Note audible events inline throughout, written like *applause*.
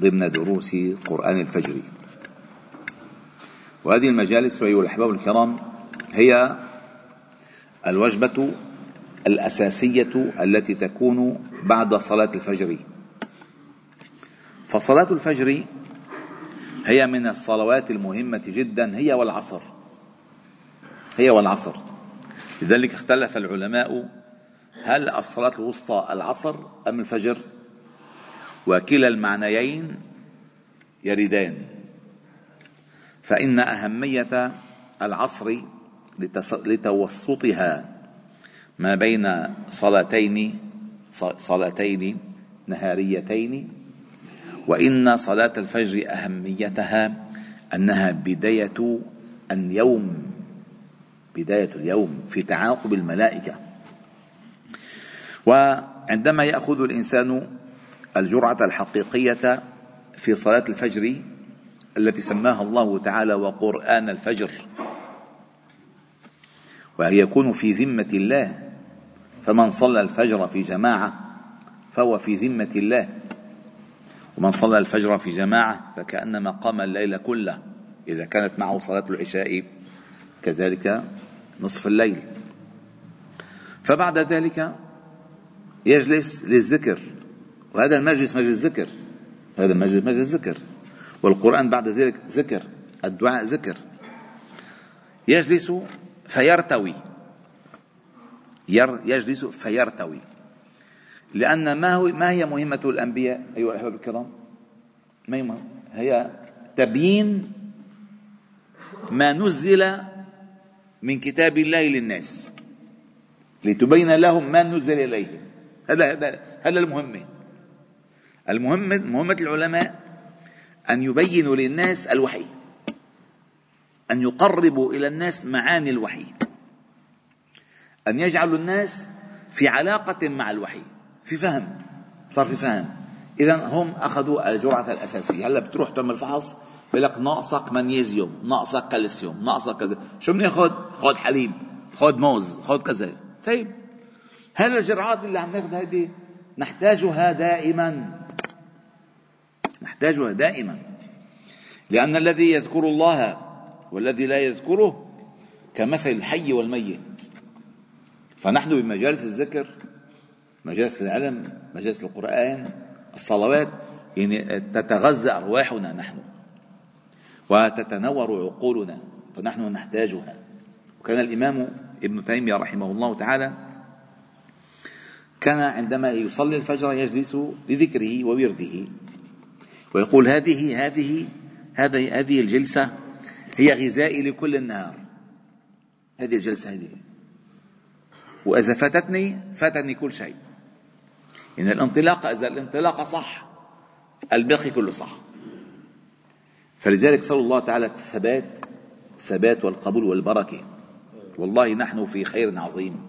ضمن دروس قرآن الفجر. وهذه المجالس أيها الأحباب الكرام هي الوجبة الأساسية التي تكون بعد صلاة الفجر. فصلاة الفجر هي من الصلوات المهمة جدا هي والعصر. هي والعصر. لذلك اختلف العلماء هل الصلاة الوسطى العصر أم الفجر؟ وكلا المعنيين يردان فإن أهمية العصر لتوسطها ما بين صلاتين صلاتين نهاريتين وإن صلاة الفجر أهميتها أنها بداية اليوم بداية اليوم في تعاقب الملائكة. وعندما يأخذ الإنسان الجرعة الحقيقية في صلاة الفجر التي سماها الله تعالى وقرآن الفجر. وهي يكون في ذمة الله. فمن صلى الفجر في جماعة فهو في ذمة الله. ومن صلى الفجر في جماعة فكأنما قام الليل كله إذا كانت معه صلاة العشاء كذلك نصف الليل. فبعد ذلك يجلس للذكر. وهذا المجلس مجلس ذكر هذا المجلس مجلس ذكر والقرآن بعد ذلك ذكر. الدعاء ذكر. يجلس فيرتوي. يجلس فيرتوي. لأن ما هو ما هي مهمة الأنبياء أيها الأحباب الكرام؟ ما هي تبيين ما نزل من كتاب الله للناس. لتبين لهم ما نزل إليهم. هذا هذا هذا المهمة المهمة مهمة العلماء أن يبينوا للناس الوحي. أن يقربوا إلى الناس معاني الوحي. أن يجعلوا الناس في علاقة مع الوحي. في فهم. صار في فهم. إذا هم أخذوا الجرعة الأساسية. هلأ بتروح تعمل فحص؟ بيقول لك ناقصك مغنيزيوم ناقصك كالسيوم ناقصك كذا. شو بناخذ خذ حليب خذ موز خذ كذا. طيب. هذه الجرعات اللي عم ناخذها هذه نحتاجها دائما. نحتاجها دائما. لأن الذي يذكر الله والذي لا يذكره كمثل الحي والميت. فنحن بمجالس الذكر مجالس العلم مجالس القرآن الصلوات يعني تتغذى أرواحنا نحن. وتتنور عقولنا فنحن نحتاجها. وكان الإمام ابن تيمية رحمه الله تعالى كان عندما يصلي الفجر يجلس لذكره وورده. ويقول هذه هذه هذه هذه الجلسة هي غذائي لكل النهار. هذه الجلسة هذه. وإذا فاتتني فاتني كل شيء. إن الانطلاقة إذا الانطلاقة صح الباقي كله صح. فلذلك صلى الله تعالى الثبات الثبات والقبول والبركة. والله نحن في خير عظيم.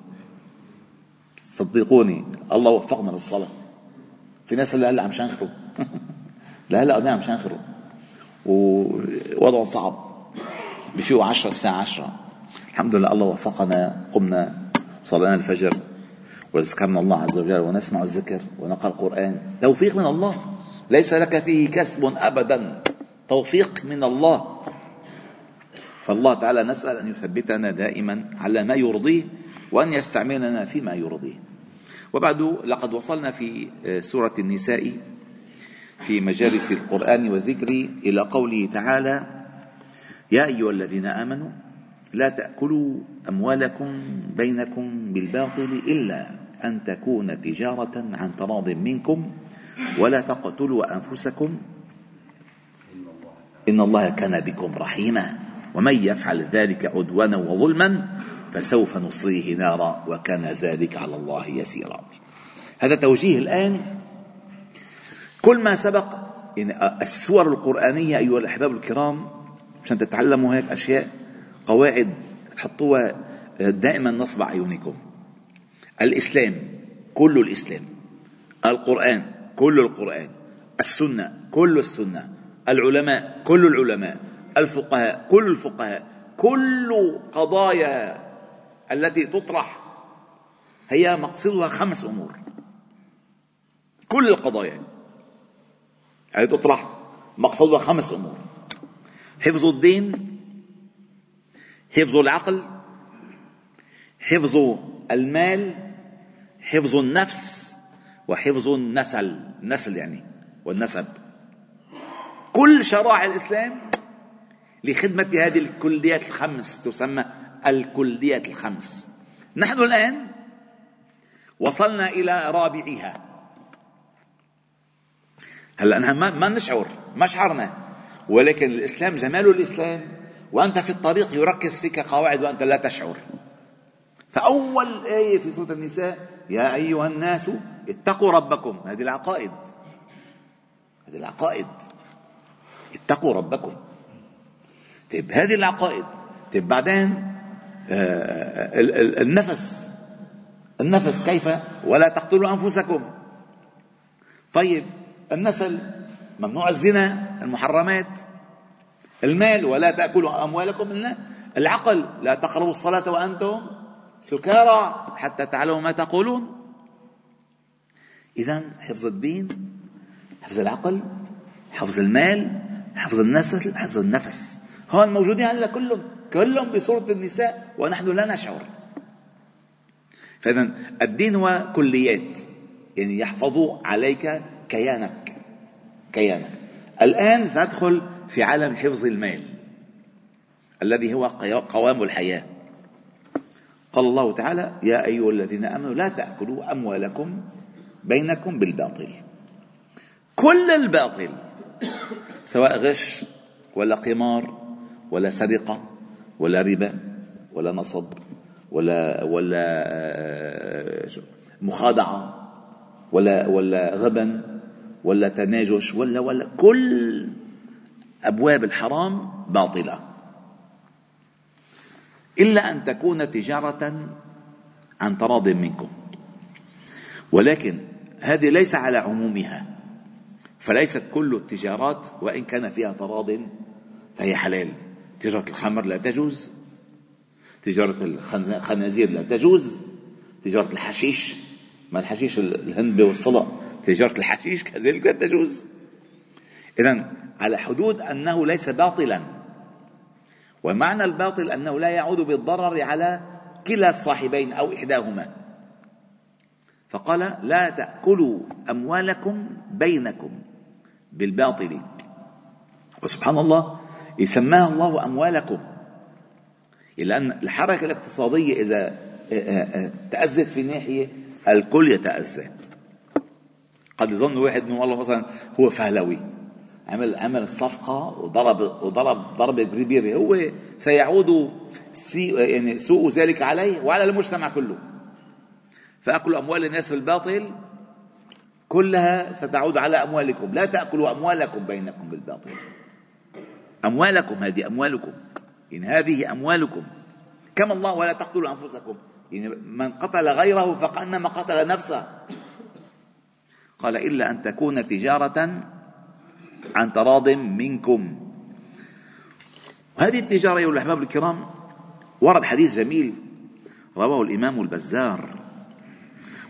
صدقوني الله وفقنا للصلاة. في ناس اللي هلا عم شنخروا. *laughs* لا هلا قضينا عم شنخروا ووضع صعب. بفيقوا عشرة الساعة عشرة. الحمد لله الله وفقنا قمنا صلينا الفجر وذكرنا الله عز وجل ونسمع الذكر ونقرأ القرآن. توفيق من الله. ليس لك فيه كسب أبدا. توفيق من الله. فالله تعالى نسأل أن يثبتنا دائما على ما يرضيه وأن يستعملنا فيما يرضيه. وبعد لقد وصلنا في سورة النساء. في مجالس القرآن والذكر إلى قوله تعالى يا أيها الذين آمنوا لا تأكلوا أموالكم بينكم بالباطل إلا أن تكون تجارة عن تراض منكم ولا تقتلوا أنفسكم إن الله كان بكم رحيما ومن يفعل ذلك عدوانا وظلما فسوف نصليه نارا وكان ذلك على الله يسيرا. هذا توجيه الآن كل ما سبق يعني السور القرآنية أيها الأحباب الكرام عشان تتعلموا هيك أشياء قواعد تحطوها دائما نصب أعينكم الإسلام كل الإسلام القرآن كل القرآن السنة كل السنة العلماء كل العلماء الفقهاء كل الفقهاء كل قضايا التي تطرح هي مقصدها خمس أمور. كل القضايا. التي تطرح مقصدها خمس أمور. حفظ الدين حفظ العقل حفظ المال حفظ النفس وحفظ النسل. النسل يعني والنسب. كل شرائع الإسلام لخدمة هذه الكليات الخمس تسمى الكليات الخمس. نحن الآن وصلنا إلى رابعها. هلا نحن ما نشعر ما شعرنا. ولكن الإسلام جمال الإسلام وأنت في الطريق يركز فيك قواعد وأنت لا تشعر. فأول آية في سورة النساء يا أيها الناس اتقوا ربكم. هذه العقائد. هذه العقائد. اتقوا ربكم. طيب هذه العقائد. طيب بعدين آه، النفس. النفس كيف؟ ولا تقتلوا أنفسكم. طيب النسل ممنوع الزنا المحرمات. المال ولا تأكلوا أموالكم. إلا العقل لا تقربوا الصلاة وأنتم سكارى حتى تعلموا ما تقولون. اذا حفظ الدين حفظ العقل حفظ المال حفظ النسل حفظ النفس. هون موجودين هلا كلهم كلهم بصورة النساء ونحن لا نشعر. فإذا الدين هو كليات يعني يحفظ عليك كيانك كيانك. الآن سندخل في عالم حفظ المال الذي هو قوام الحياة. قال الله تعالى يا أيها الذين آمنوا لا تأكلوا أموالكم بينكم بالباطل. كل الباطل سواء غش ولا قمار ولا سرقة ولا ربا ولا نصب ولا ولا آه، مخادعة ولا ولا غبن ولا تناجش ولا ولا كل أبواب الحرام باطلة. إلا أن تكون تجارة عن تراض منكم. ولكن هذه ليس على عمومها فليست كل التجارات وإن كان فيها تراض فهي حلال. تجارة الخمر لا تجوز تجارة الخنازير لا تجوز تجارة الحشيش. ما الحشيش؟ الهندبة والصلع تجارة الحشيش كذلك لا تجوز. إذا على حدود أنه ليس باطلا. ومعنى الباطل أنه لا يعود بالضرر على كلا الصاحبين أو إحداهما. فقال لا تأكلوا أموالكم بينكم بالباطل. وسبحان الله يسماها الله أموالكم. لأن الحركة الاقتصادية إذا تأذت في ناحية الكل يتأذى قد يظن واحد إنه والله مثلا هو فهلوي. عمل عمل الصفقة وضرب وضرب ضربة كبيرة. هو سيعود يعني سوء ذلك عليه وعلى المجتمع كله. فأكل أموال الناس بالباطل كلها ستعود على أموالكم. لا تأكلوا أموالكم بينكم بالباطل. أموالكم هذه أموالكم. إن هذه أموالكم. كما الله ولا تقتلوا أنفسكم. يعني من قتل غيره فكأنما قتل نفسه. قال إلا أن تكون تجارة عن تراض منكم. هذه التجارة أيها الأحباب الكرام ورد حديث جميل رواه الإمام البزار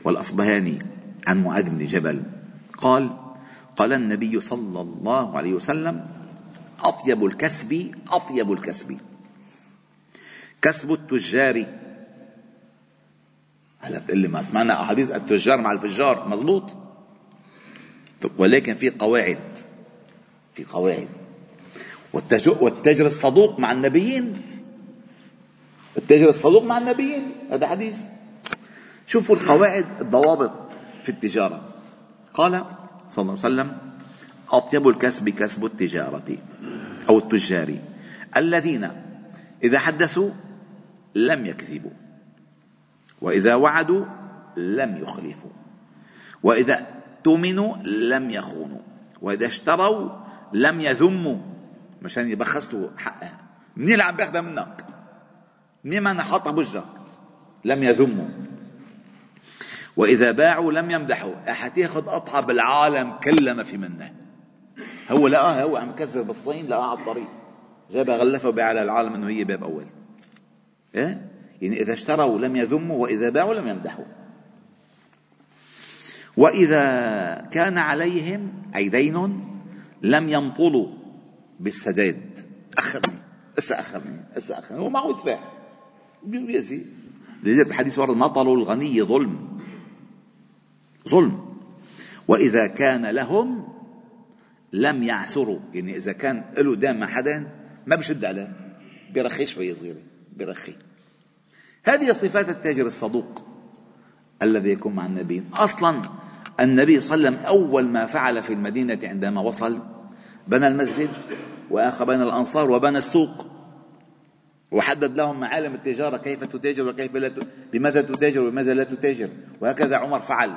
والأصبهاني عن معاذ بن جبل. قال قال النبي صلى الله عليه وسلم أطيب الكسب أطيب الكسب. كسب التجار. هلا بتقول لي ما سمعنا أحاديث التجار مع الفجار مزبوط ولكن في قواعد في قواعد. والتاجر الصدوق مع النبيين. التاجر الصدوق مع النبيين هذا حديث. شوفوا القواعد الضوابط في التجارة. قال صلى الله عليه وسلم أطيب الكسب كسب التجارة أو التجار. الذين إذا حدثوا لم يكذبوا وإذا وعدوا لم يخلفوا وإذا تؤمنوا لم يخونوا. وإذا اشتروا لم يذموا. مشان يبخسوا حقها. منين اللي عم بياخذها منك؟ منين ما حاطها بوجهك؟ لم يذموا. وإذا باعوا لم يمدحوا. حتاخذ قطعة بالعالم كلها ما في منها هو لقاها هو عم كسر بالصين لقاها على الطريق. جابها غلفها وبيع على العالم إنه هي باب أول. إيه؟ يعني إذا اشتروا لم يذموا. وإذا باعوا لم يمدحوا. وإذا كان عليهم اي دين لم يمطلوا بالسداد. أخرني أسا أخرني أسا أخرني. هو معه يدفع بيأذي لذلك بحديث ورد مطل الغني ظلم. ظلم. وإذا كان لهم لم يعسروا يعني إذا كان له دام مع حدا ما بشد عليه. برخي شوي صغيرة. برخي. هذه صفات التاجر الصدوق الذي يكون مع النبي أصلا النبي صلى الله عليه وسلم أول ما فعل في المدينة عندما وصل بنى المسجد واخى بين الأنصار وبنى السوق وحدد لهم معالم التجارة كيف تتاجر وكيف لا. بماذا تتاجر وبماذا لا تتاجر. وهكذا عمر فعل.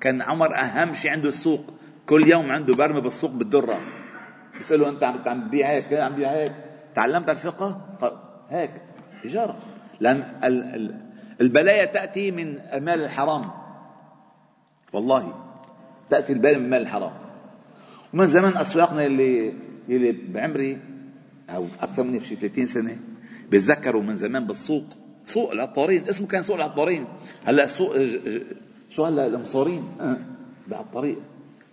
كان عمر أهم شيء عنده السوق. كل يوم عنده برمة بالسوق بالدرة. بيسأله أنت عم عم تبيع هيك عم تبيع هيك. تعلمت الفقه؟ هيك. تجارة. لأن البلايا تأتي من المال الحرام. والله تأتي البلايا من المال الحرام. ومن زمان أسواقنا اللي اللي بعمري أو أكثر مني بشي 30 سنة بيتذكروا من زمان بالسوق. سوق العطارين اسمه كان سوق العطارين. هلأ سوق شو هلأ المصورين أه. الطريق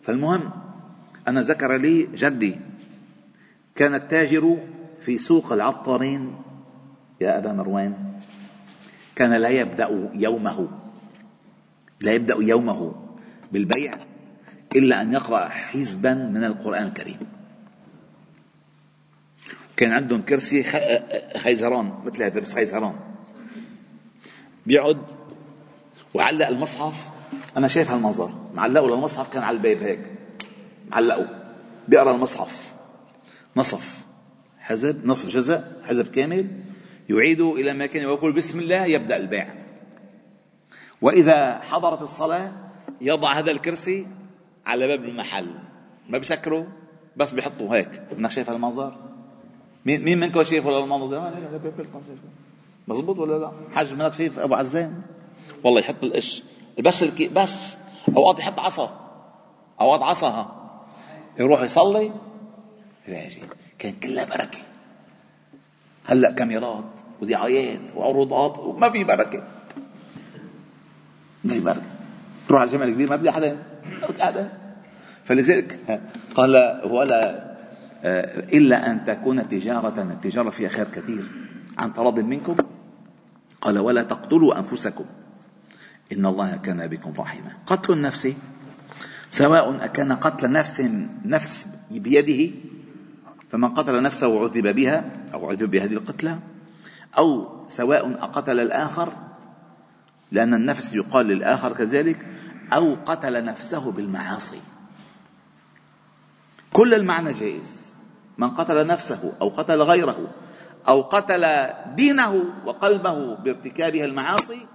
فالمهم أنا ذكر لي جدي كان التاجر في سوق العطارين. يا أبا مروان كان لا يبدأ يومه. لا يبدأ يومه. بالبيع إلا أن يقرأ حزبا من القرآن الكريم. كان عندهم كرسي خيزران مثل هذا بس خيزران. بيقعد وعلق المصحف. أنا شايف هالمنظر. معلقه للمصحف كان على الباب هيك. معلقه. بيقرأ المصحف. نصف. حزب نصف جزء حزب كامل. يعيد إلى ما كان ويقول بسم الله يبدأ البيع. وإذا حضرت الصلاة يضع هذا الكرسي على باب المحل. ما بيسكره بس بيحطه هيك. انك شايف هالمنظر مين مين منكم شايف المنظر؟ مزبوط ولا لا؟ حج منك شايف أبو عزام. والله يحط القش بس الكي بس. أوقات يحط عصا. أوقات عصا يروح يصلي. يلاقي كان كلها بركة. هلأ كاميرات ودعايات وعروضات وما في بركة. ما في بركة. تروح على الجمل الكبير ما بدي حدا ما بدي حدا فلذلك قال ولا آه، إلا أن تكون تجارة التجارة فيها خير كثير. عن تراض منكم؟ قال ولا تقتلوا أنفسكم. إن الله كان بكم رحيما. قتل النفس سواء أكان قتل نفس نفس بيده فمن قتل نفسه وعذب بها أو عذب بهذه القتلة أو سواء أقتل الآخر لأن النفس يقال للآخر كذلك أو قتل نفسه بالمعاصي. كل المعنى جائز. من قتل نفسه أو قتل غيره أو قتل دينه وقلبه بارتكابها المعاصي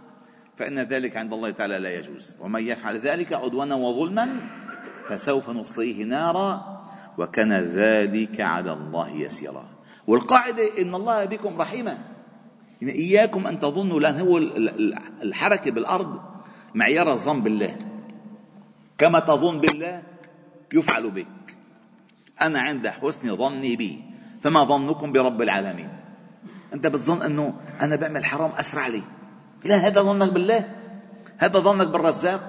فإن ذلك عند الله تعالى لا يجوز. ومن يفعل ذلك عدوانا وظلما فسوف نصليه نارا وكان ذلك على الله يسيرا. والقاعدة إن الله بكم رحيما. يعني إياكم أن تظنوا لأن هو الحركة بالأرض معيار الظن بالله. كما تظن بالله يفعل بك. أنا عند حسن ظني بي. فما ظنكم برب العالمين؟ أنت بتظن أنه أنا بعمل حرام أسرع لي. لا هذا ظنك بالله. هذا ظنك بالرزاق.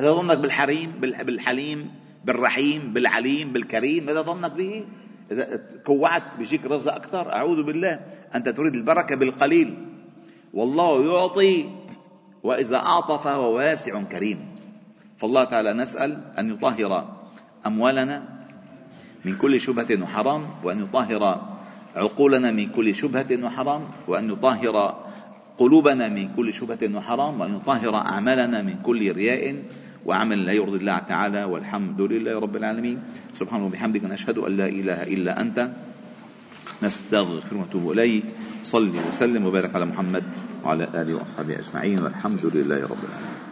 هذا ظنك بالحريم بالحليم بالرحيم بالعليم بالكريم. هذا ظنك به. إذا كوعت بيجيك رزق أكثر أعوذ بالله. أنت تريد البركة بالقليل. والله يعطي وإذا أعطى فهو واسع كريم. فالله تعالى نسأل أن يطهر أموالنا من كل شبهة وحرام وأن يطهر عقولنا من كل شبهة وحرام وأن يطهر قلوبنا من كل شبهة وحرام وأن يطهر أعمالنا من كل رياء. وعمل لا يرضي الله تعالى والحمد لله رب العالمين. سبحانه وبحمدك نشهد أن لا إله إلا أنت. نستغفر ونتوب إليك. صلي وسلم وبارك على محمد وعلى آله وأصحابه أجمعين. والحمد لله رب العالمين.